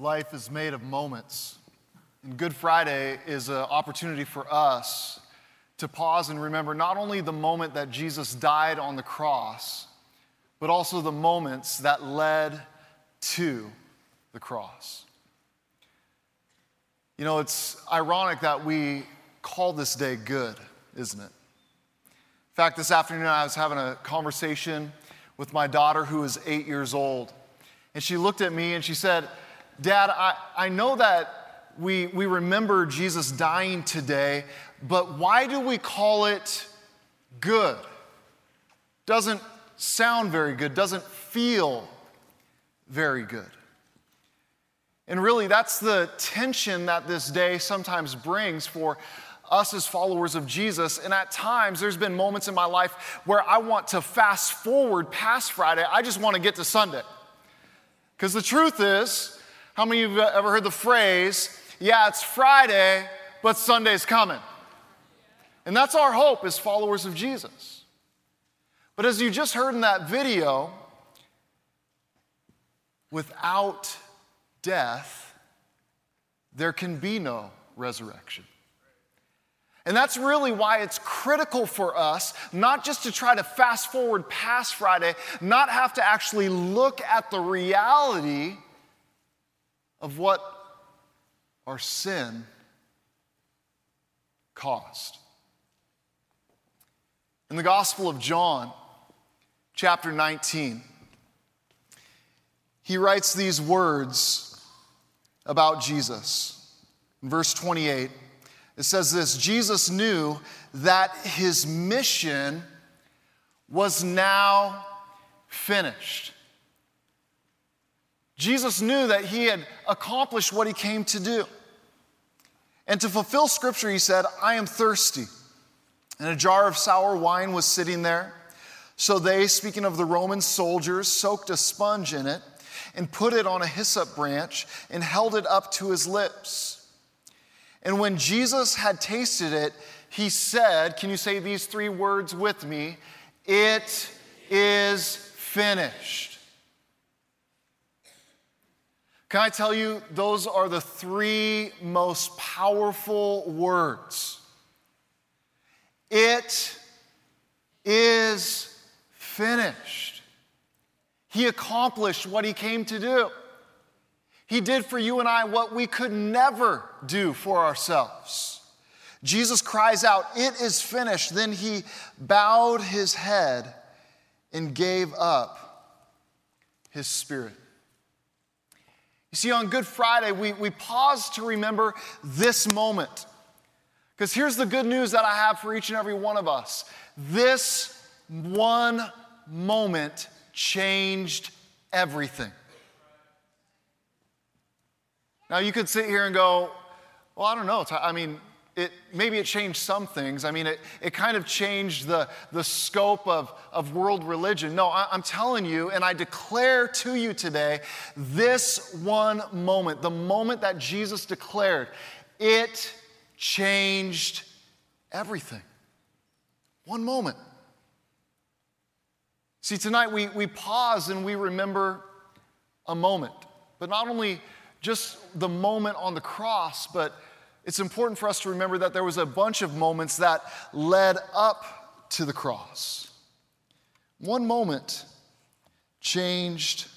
Life is made of moments. And Good Friday is an opportunity for us to pause and remember not only the moment that Jesus died on the cross, but also the moments that led to the cross. You know, it's ironic that we call this day good, isn't it? In fact, this afternoon I was having a conversation with my daughter who is eight years old. And she looked at me and she said, Dad, I, I know that we, we remember Jesus dying today, but why do we call it good? Doesn't sound very good, doesn't feel very good. And really, that's the tension that this day sometimes brings for us as followers of Jesus. And at times, there's been moments in my life where I want to fast forward past Friday. I just want to get to Sunday. Because the truth is, how many of you have ever heard the phrase, yeah, it's Friday, but Sunday's coming? And that's our hope as followers of Jesus. But as you just heard in that video, without death, there can be no resurrection. And that's really why it's critical for us not just to try to fast forward past Friday, not have to actually look at the reality of what our sin caused. In the Gospel of John, chapter 19, he writes these words about Jesus. In verse 28, it says this Jesus knew that his mission was now finished. Jesus knew that he had accomplished what he came to do. And to fulfill scripture, he said, I am thirsty. And a jar of sour wine was sitting there. So they, speaking of the Roman soldiers, soaked a sponge in it and put it on a hyssop branch and held it up to his lips. And when Jesus had tasted it, he said, Can you say these three words with me? It is finished. Can I tell you, those are the three most powerful words. It is finished. He accomplished what he came to do. He did for you and I what we could never do for ourselves. Jesus cries out, It is finished. Then he bowed his head and gave up his spirit. You see, on Good Friday, we, we pause to remember this moment. Because here's the good news that I have for each and every one of us this one moment changed everything. Now, you could sit here and go, well, I don't know. I mean, it, maybe it changed some things. I mean, it, it kind of changed the, the scope of, of world religion. No, I, I'm telling you, and I declare to you today this one moment, the moment that Jesus declared, it changed everything. One moment. See, tonight we, we pause and we remember a moment, but not only just the moment on the cross, but it's important for us to remember that there was a bunch of moments that led up to the cross. One moment changed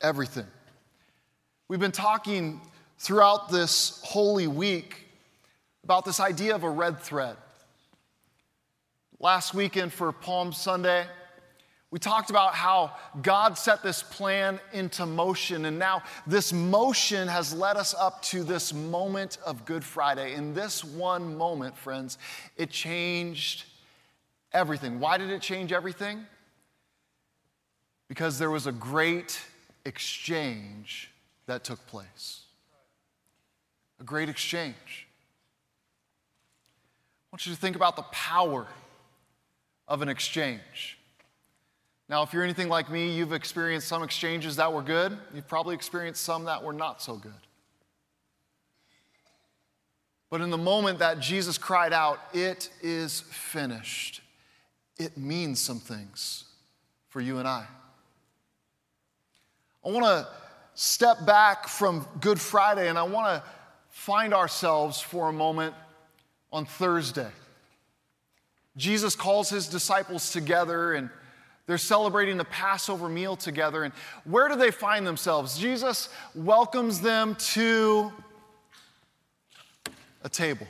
everything. We've been talking throughout this holy week about this idea of a red thread. Last weekend for Palm Sunday, we talked about how God set this plan into motion, and now this motion has led us up to this moment of Good Friday. In this one moment, friends, it changed everything. Why did it change everything? Because there was a great exchange that took place. A great exchange. I want you to think about the power of an exchange. Now, if you're anything like me, you've experienced some exchanges that were good. You've probably experienced some that were not so good. But in the moment that Jesus cried out, It is finished, it means some things for you and I. I want to step back from Good Friday and I want to find ourselves for a moment on Thursday. Jesus calls his disciples together and they're celebrating the Passover meal together. And where do they find themselves? Jesus welcomes them to a table.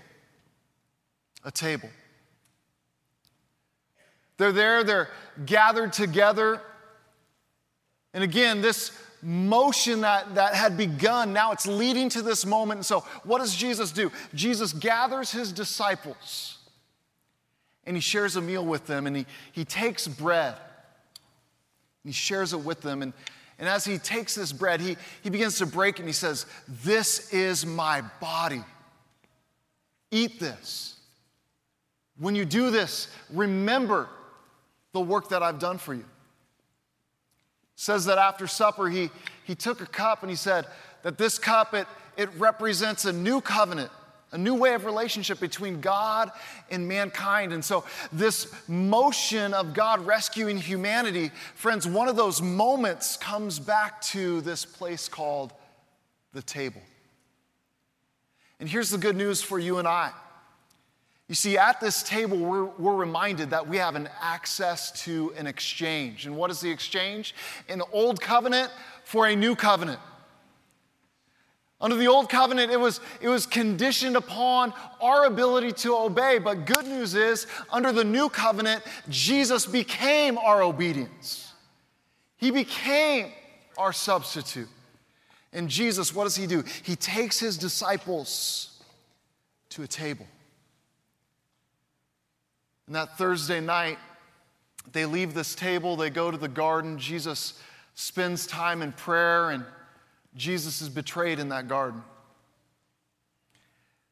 A table. They're there, they're gathered together. And again, this motion that, that had begun, now it's leading to this moment. And so, what does Jesus do? Jesus gathers his disciples and he shares a meal with them, and he, he takes bread and he shares it with them. And, and as he takes this bread, he, he begins to break it and he says, This is my body. Eat this. When you do this, remember the work that I've done for you says that after supper, he, he took a cup and he said that this cup, it, it represents a new covenant, a new way of relationship between God and mankind. And so, this motion of God rescuing humanity, friends, one of those moments comes back to this place called the table. And here's the good news for you and I you see, at this table, we're, we're, reminded that we have an access to an exchange. And what is the exchange? An old covenant for a new covenant. Under the old covenant, it was, it was conditioned upon our ability to obey. But good news is, under the new covenant, Jesus became our obedience. He became our substitute. And Jesus, what does he do? He takes his disciples to a table. And that Thursday night, they leave this table, they go to the garden. Jesus spends time in prayer, and Jesus is betrayed in that garden.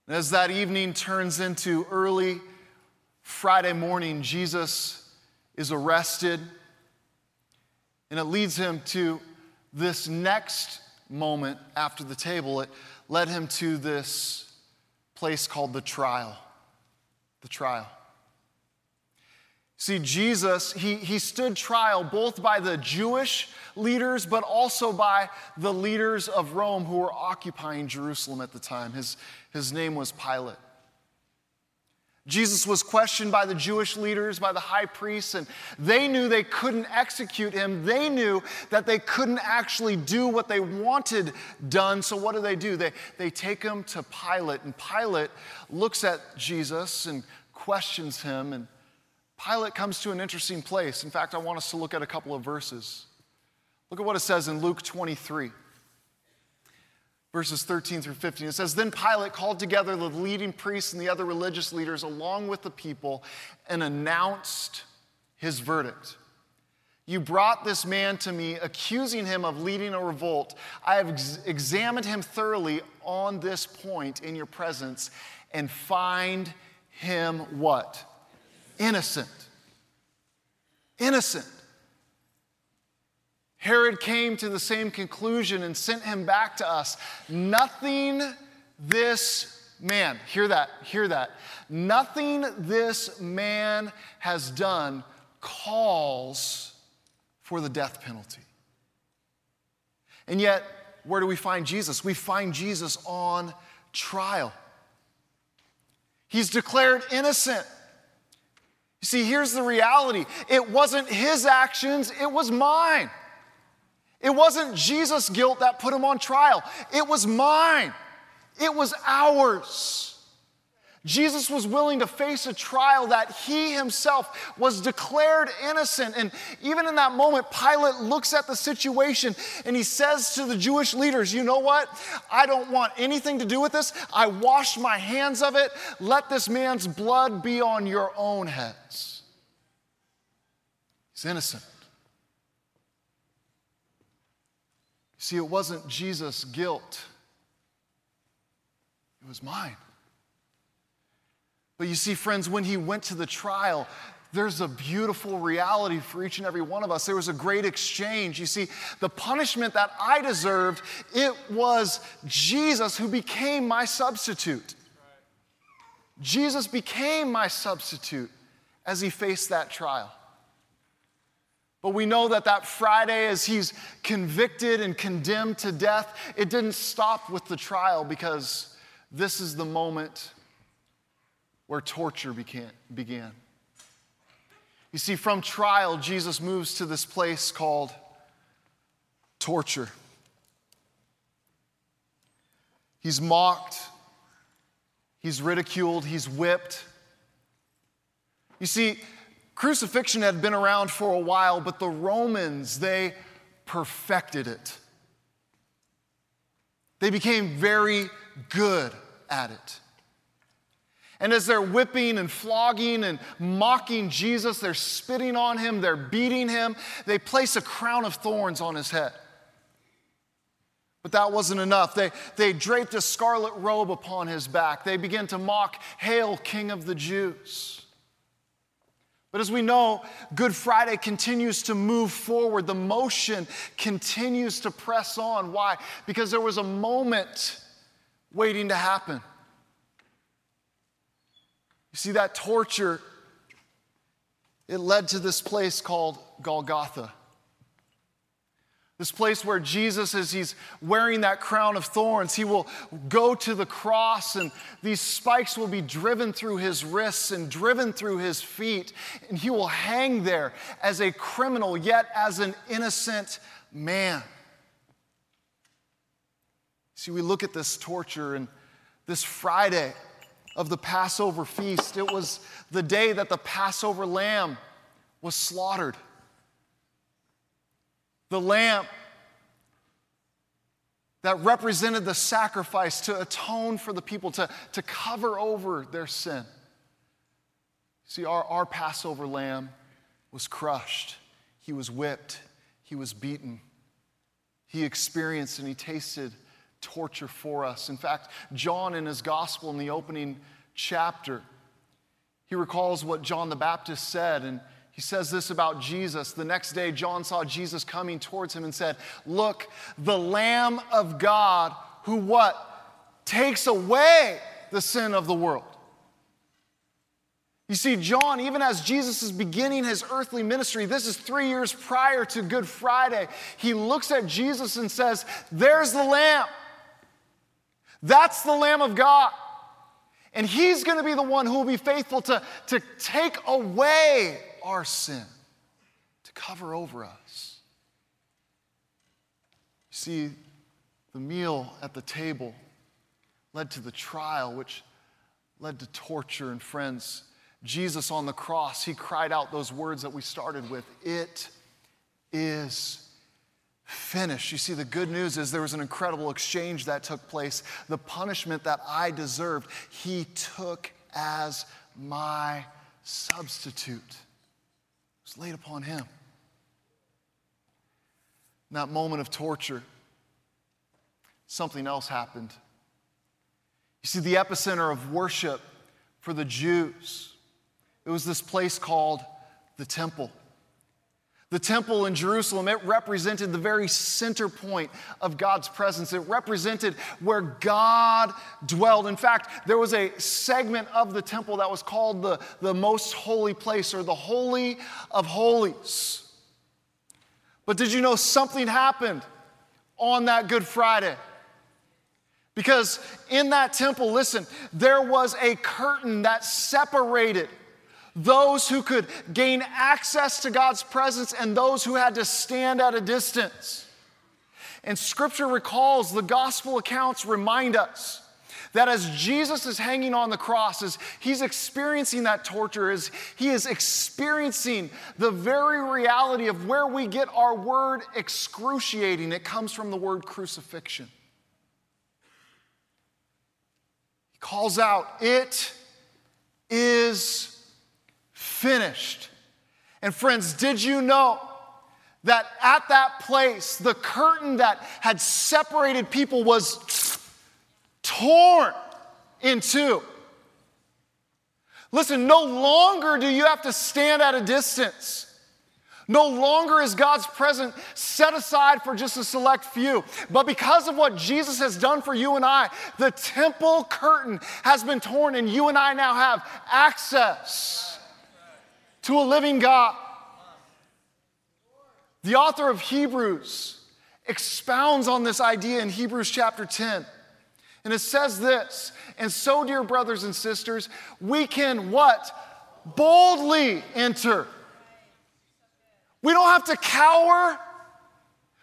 And as that evening turns into early Friday morning, Jesus is arrested, and it leads him to this next moment after the table. It led him to this place called the trial. The trial. See, Jesus, he, he stood trial both by the Jewish leaders, but also by the leaders of Rome who were occupying Jerusalem at the time. His, his name was Pilate. Jesus was questioned by the Jewish leaders, by the high priests, and they knew they couldn't execute him. They knew that they couldn't actually do what they wanted done. So, what do they do? They, they take him to Pilate, and Pilate looks at Jesus and questions him. And Pilate comes to an interesting place. In fact, I want us to look at a couple of verses. Look at what it says in Luke 23, verses 13 through 15. It says, Then Pilate called together the leading priests and the other religious leaders along with the people and announced his verdict. You brought this man to me, accusing him of leading a revolt. I have ex- examined him thoroughly on this point in your presence and find him what? Innocent. Innocent. Herod came to the same conclusion and sent him back to us. Nothing this man, hear that, hear that. Nothing this man has done calls for the death penalty. And yet, where do we find Jesus? We find Jesus on trial. He's declared innocent. You see, here's the reality it wasn't his actions, it was mine. It wasn't Jesus' guilt that put him on trial, it was mine, it was ours. Jesus was willing to face a trial that he himself was declared innocent. And even in that moment, Pilate looks at the situation and he says to the Jewish leaders, You know what? I don't want anything to do with this. I wash my hands of it. Let this man's blood be on your own heads. He's innocent. See, it wasn't Jesus' guilt, it was mine. But you see, friends, when he went to the trial, there's a beautiful reality for each and every one of us. There was a great exchange. You see, the punishment that I deserved, it was Jesus who became my substitute. Jesus became my substitute as he faced that trial. But we know that that Friday, as he's convicted and condemned to death, it didn't stop with the trial because this is the moment where torture began. You see, from trial, Jesus moves to this place called torture. He's mocked, he's ridiculed, he's whipped. You see, crucifixion had been around for a while, but the Romans, they perfected it. They became very good at it. And as they're whipping and flogging and mocking Jesus, they're spitting on him, they're beating him, they place a crown of thorns on his head. But that wasn't enough. They, they draped a scarlet robe upon his back. They began to mock, Hail, King of the Jews. But as we know, Good Friday continues to move forward. The motion continues to press on. Why? Because there was a moment waiting to happen. You see, that torture, it led to this place called Golgotha. This place where Jesus, as he's wearing that crown of thorns, he will go to the cross and these spikes will be driven through his wrists and driven through his feet. And he will hang there as a criminal, yet as an innocent man. See, we look at this torture and this Friday of the Passover feast, it was the day that the Passover lamb was slaughtered the lamp that represented the sacrifice to atone for the people, to, to cover over their sin. See, our, our Passover lamb was crushed, he was whipped, he was beaten. He experienced and he tasted torture for us. In fact, John in his gospel in the opening chapter, he recalls what John the Baptist said, and he says this about Jesus. The next day, John saw Jesus coming towards him and said, Look, the Lamb of God who what? Takes away the sin of the world. You see, John, even as Jesus is beginning his earthly ministry, this is three years prior to Good Friday, he looks at Jesus and says, There's the Lamb. That's the Lamb of God. And he's going to be the one who will be faithful to, to take away our sin, to cover over us. See, the meal at the table led to the trial, which led to torture. And friends, Jesus on the cross, he cried out those words that we started with It is finished. You see, the good news is there was an incredible exchange that took place. The punishment that I deserved, he took as my substitute It was laid upon him. In that moment of torture, something else happened. You see, the epicenter of worship for the Jews, it was this place called the temple. The temple in Jerusalem, it represented the very center point of God's presence. It represented where God dwelled. In fact, there was a segment of the temple that was called the, the most holy place or the Holy of Holies. But did you know something happened on that Good Friday? Because in that temple, listen, there was a curtain that separated those who could gain access to God's presence and those who had to stand at a distance. And scripture recalls, the gospel accounts remind us that as Jesus is hanging on the cross, as he's experiencing that torture, as he is experiencing the very reality of where we get our word excruciating, it comes from the word crucifixion. He calls out, It is finished. And friends, did you know that at that place, the curtain that had separated people was torn in two? Listen, no longer do you have to stand at a distance. No longer is God's presence set aside for just a select few. But because of what Jesus has done for you and I, the temple curtain has been torn, and you and I now have access to a living God. The author of Hebrews expounds on this idea in Hebrews chapter 10. And it says this, and so, dear brothers and sisters, we can what? Boldly enter. We don't have to cower.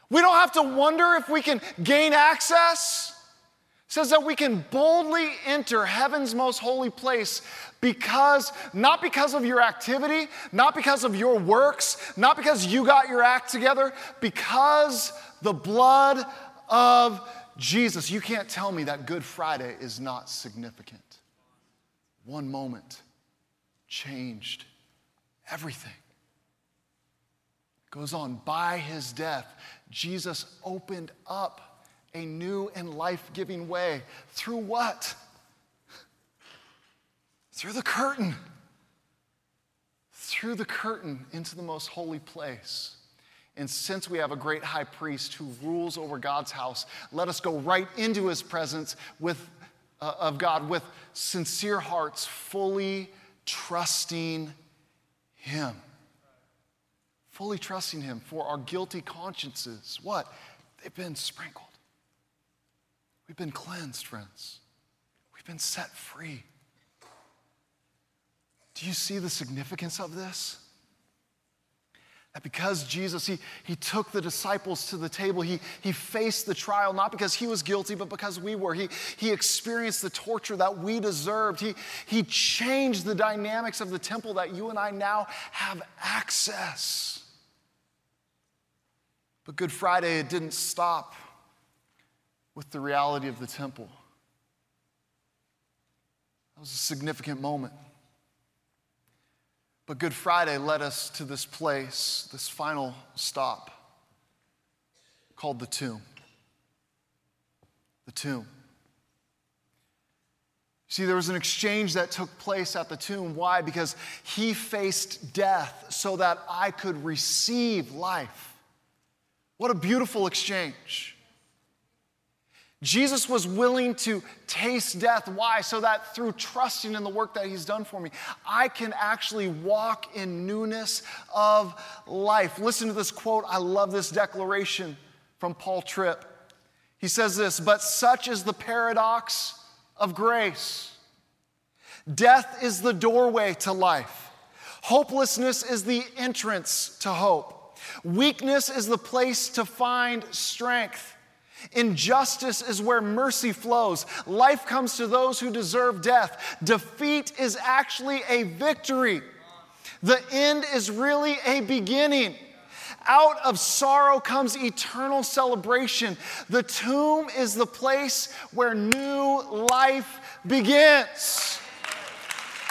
We don't have to wonder if we can gain access. It says that we can boldly enter heaven's most holy place because, not because of your activity, not because of your works, not because you got your act together, because the blood of Jesus. You can't tell me that Good Friday is not significant. One moment changed everything. Goes on, by his death, Jesus opened up a new and life giving way. Through what? Through the curtain. Through the curtain into the most holy place. And since we have a great high priest who rules over God's house, let us go right into his presence with, uh, of God with sincere hearts, fully trusting him. Fully trusting him for our guilty consciences. What? They've been sprinkled. We've been cleansed, friends. We've been set free. Do you see the significance of this? That because Jesus, he, he took the disciples to the table, he, he faced the trial, not because he was guilty, but because we were. He, he experienced the torture that we deserved. He, he changed the dynamics of the temple that you and I now have access. But Good Friday, it didn't stop with the reality of the temple. That was a significant moment. But Good Friday led us to this place, this final stop called the tomb. The tomb. See, there was an exchange that took place at the tomb. Why? Because he faced death so that I could receive life. What a beautiful exchange. Jesus was willing to taste death. Why? So that through trusting in the work that He's done for me, I can actually walk in newness of life. Listen to this quote. I love this declaration from Paul Tripp. He says this, but such is the paradox of grace. Death is the doorway to life, hopelessness is the entrance to hope, weakness is the place to find strength. Injustice is where mercy flows. Life comes to those who deserve death. Defeat is actually a victory. The end is really a beginning. Out of sorrow comes eternal celebration. The tomb is the place where new life begins.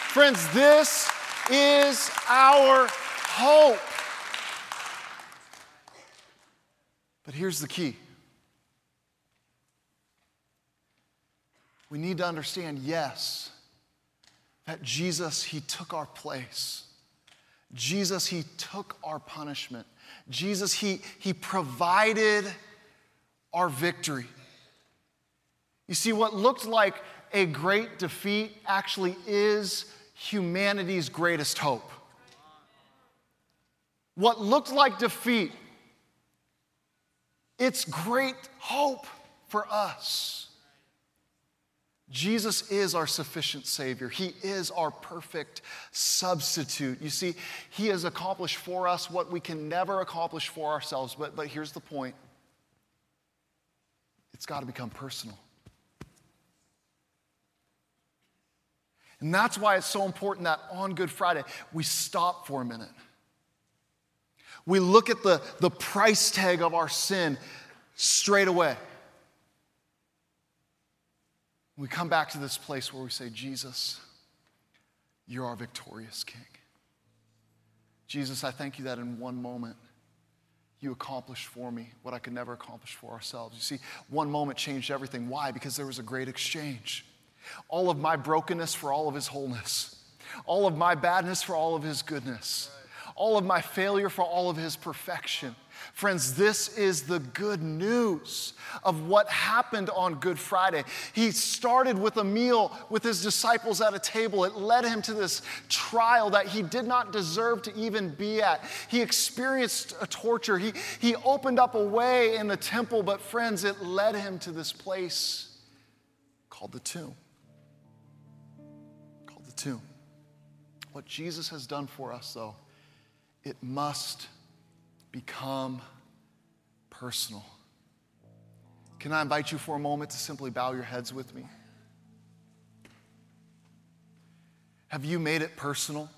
Friends, this is our hope. But here's the key we need to understand yes, that Jesus, He took our place. Jesus, He took our punishment. Jesus, He, he provided our victory. You see, what looked like a great defeat actually is humanity's greatest hope. What looked like defeat, it's great hope for us. Jesus is our sufficient Savior. He is our perfect substitute. You see, He has accomplished for us what we can never accomplish for ourselves. But, but here's the point it's got to become personal. And that's why it's so important that on Good Friday, we stop for a minute. We look at the, the price tag of our sin straight away. We come back to this place where we say, Jesus, you're our victorious King. Jesus, I thank you that in one moment you accomplished for me what I could never accomplish for ourselves. You see, one moment changed everything. Why? Because there was a great exchange. All of my brokenness for all of his wholeness, all of my badness for all of his goodness, all of my failure for all of his perfection. Friends, this is the good news of what happened on Good Friday. He started with a meal with his disciples at a table. It led him to this trial that he did not deserve to even be at. He experienced a torture. He, he opened up a way in the temple, but friends, it led him to this place called the tomb. Called the tomb. What Jesus has done for us, though, it must become personal. Can I invite you for a moment to simply bow your heads with me? Have you made it personal?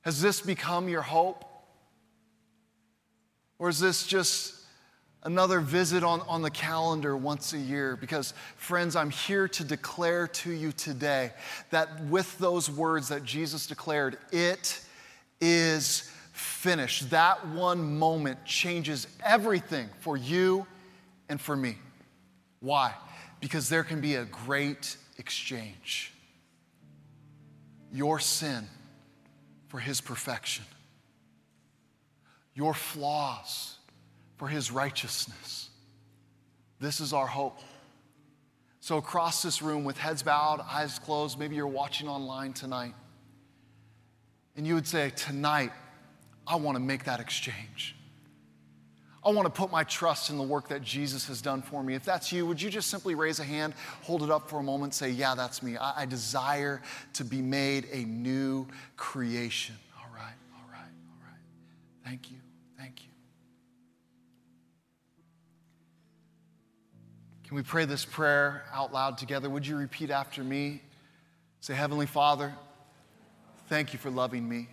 Has this become your hope? Or is this just another visit on, on the calendar once a year? Because, friends, I'm here to declare to you today that with those words that Jesus declared, it is finished. That one moment changes everything for you and for me. Why? Because there can be a great exchange. Your sin for his perfection, your flaws for his righteousness. This is our hope. So, across this room with heads bowed, eyes closed, maybe you're watching online tonight and you would say, Tonight, I want to make that exchange. I want to put my trust in the work that Jesus has done for me. If that's you, would you just simply raise a hand, hold it up for a moment, say, Yeah, that's me. I, I desire to be made a new creation. All right, all right, all right. Thank you, thank you. Can we pray this prayer out loud together? Would you repeat after me? Say, Heavenly Father, Thank you for loving me.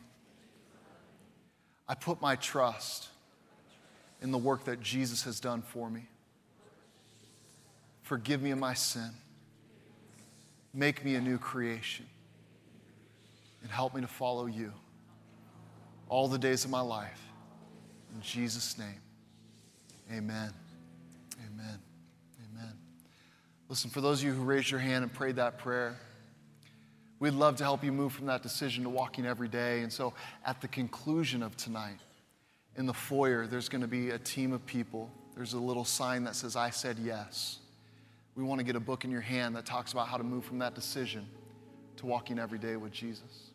I put my trust in the work that Jesus has done for me. Forgive me of my sin. Make me a new creation. And help me to follow you all the days of my life. In Jesus' name, amen. Amen. Amen. Listen, for those of you who raised your hand and prayed that prayer, We'd love to help you move from that decision to walking every day. And so at the conclusion of tonight, in the foyer, there's going to be a team of people. There's a little sign that says, I said yes. We want to get a book in your hand that talks about how to move from that decision to walking every day with Jesus.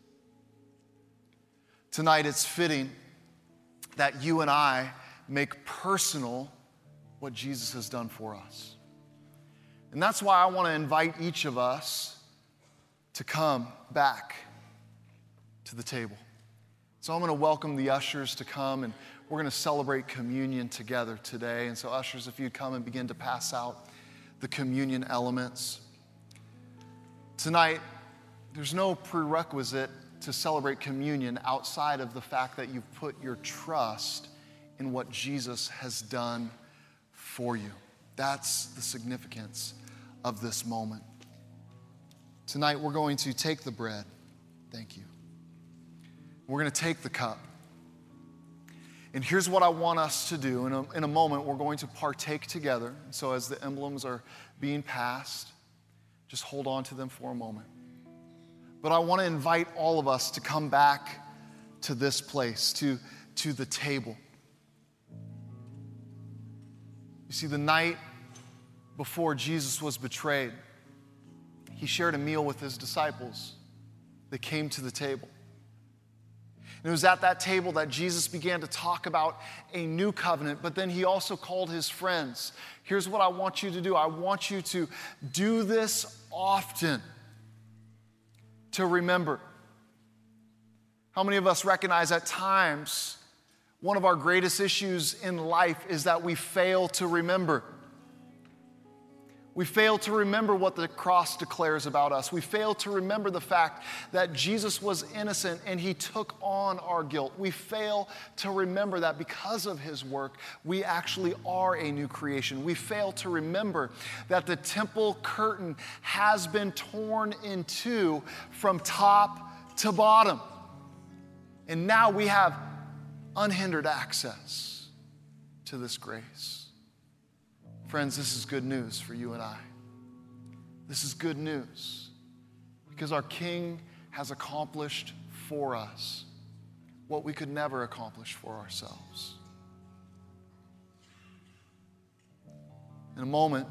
Tonight, it's fitting that you and I make personal what Jesus has done for us. And that's why I want to invite each of us to come back to the table. So I'm going to welcome the ushers to come and we're going to celebrate communion together today. And so, ushers, if you'd come and begin to pass out the communion elements. Tonight, there's no prerequisite to celebrate communion outside of the fact that you've put your trust in what Jesus has done for you. That's the significance of this moment. Tonight, we're going to take the bread. Thank you. We're going to take the cup. And here's what I want us to do. In a, in a moment, we're going to partake together. So, as the emblems are being passed, just hold on to them for a moment. But I want to invite all of us to come back to this place, to, to the table. You see, the night before Jesus was betrayed, he shared a meal with his disciples. They came to the table. And it was at that table that Jesus began to talk about a new covenant, but then he also called his friends. Here's what I want you to do I want you to do this often to remember. How many of us recognize at times one of our greatest issues in life is that we fail to remember? We fail to remember what the cross declares about us. We fail to remember the fact that Jesus was innocent and he took on our guilt. We fail to remember that because of his work, we actually are a new creation. We fail to remember that the temple curtain has been torn in two from top to bottom. And now we have unhindered access to this grace. Friends, this is good news for you and I. This is good news because our King has accomplished for us what we could never accomplish for ourselves. In a moment,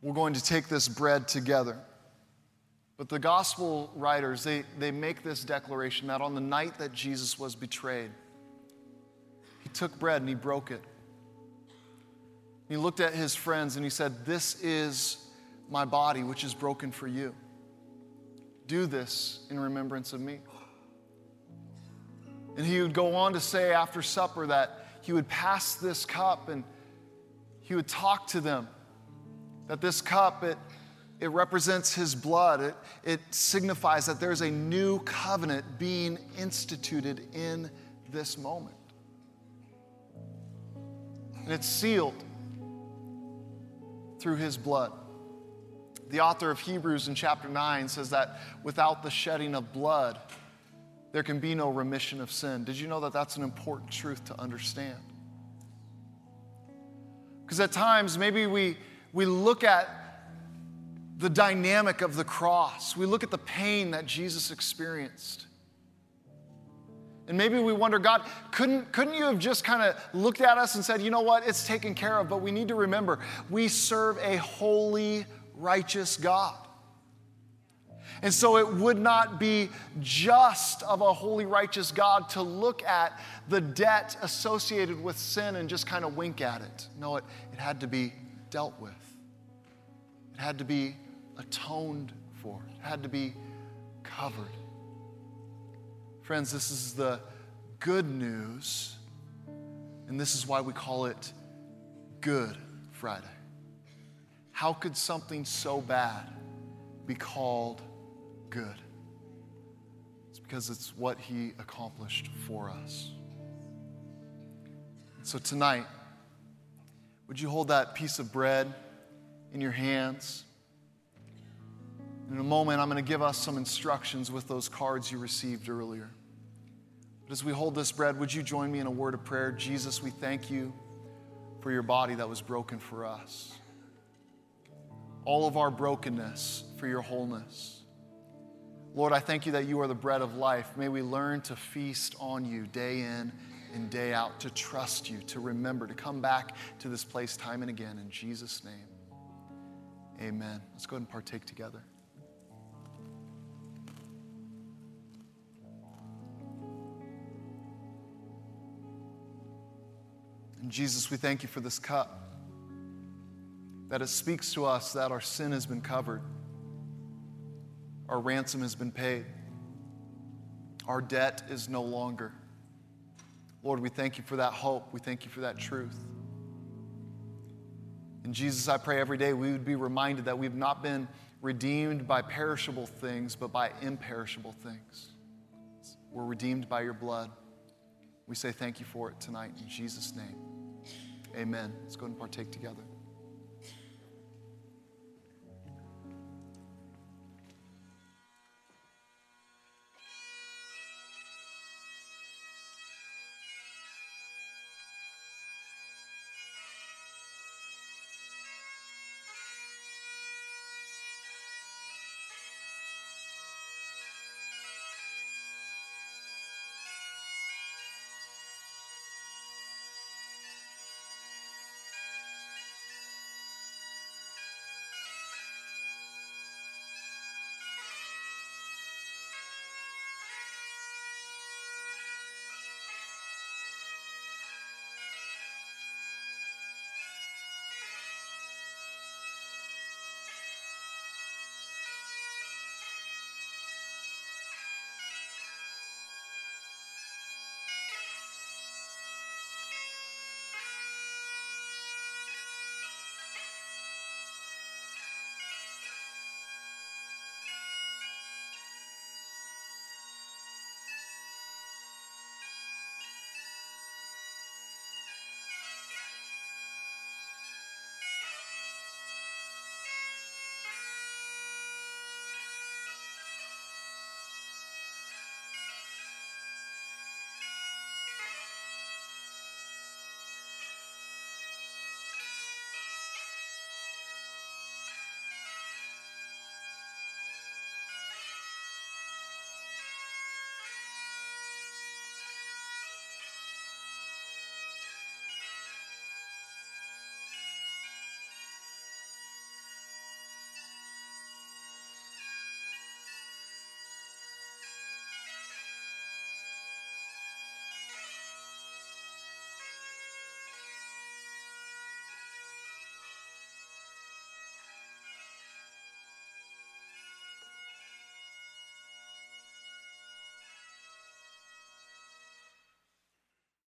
we're going to take this bread together. But the gospel writers, they, they make this declaration that on the night that Jesus was betrayed, he took bread and he broke it. He looked at his friends and he said, This is my body, which is broken for you. Do this in remembrance of me. And he would go on to say after supper that he would pass this cup and he would talk to them. That this cup, it, it represents his blood. It, it signifies that there's a new covenant being instituted in this moment. And it's sealed through his blood. The author of Hebrews in chapter 9 says that without the shedding of blood, there can be no remission of sin. Did you know that that's an important truth to understand? Because at times, maybe we, we look at the dynamic of the cross, we look at the pain that Jesus experienced. And maybe we wonder, God, couldn't, couldn't you have just kind of looked at us and said, you know what, it's taken care of? But we need to remember, we serve a holy, righteous God. And so it would not be just of a holy, righteous God to look at the debt associated with sin and just kind of wink at it. No, it, it had to be dealt with, it had to be atoned for, it had to be covered. Friends, this is the good news, and this is why we call it Good Friday. How could something so bad be called good. It's because it's what He accomplished for us. So tonight, would you hold that piece of bread in your hands? In a moment, I'm going to give us some instructions with those cards you received earlier. But as we hold this bread, would you join me in a word of prayer? Jesus, we thank you for your body that was broken for us. All of our brokenness for your wholeness. Lord, I thank you that you are the bread of life. May we learn to feast on you day in and day out, to trust you, to remember, to come back to this place time and again. In Jesus' name, amen. Let's go ahead and partake together. And Jesus, we thank you for this cup, that it speaks to us that our sin has been covered. Our ransom has been paid. Our debt is no longer. Lord, we thank you for that hope. We thank you for that truth. And Jesus, I pray every day we would be reminded that we've not been redeemed by perishable things, but by imperishable things. We're redeemed by your blood. We say thank you for it tonight in Jesus' name. Amen. Let's go and partake together.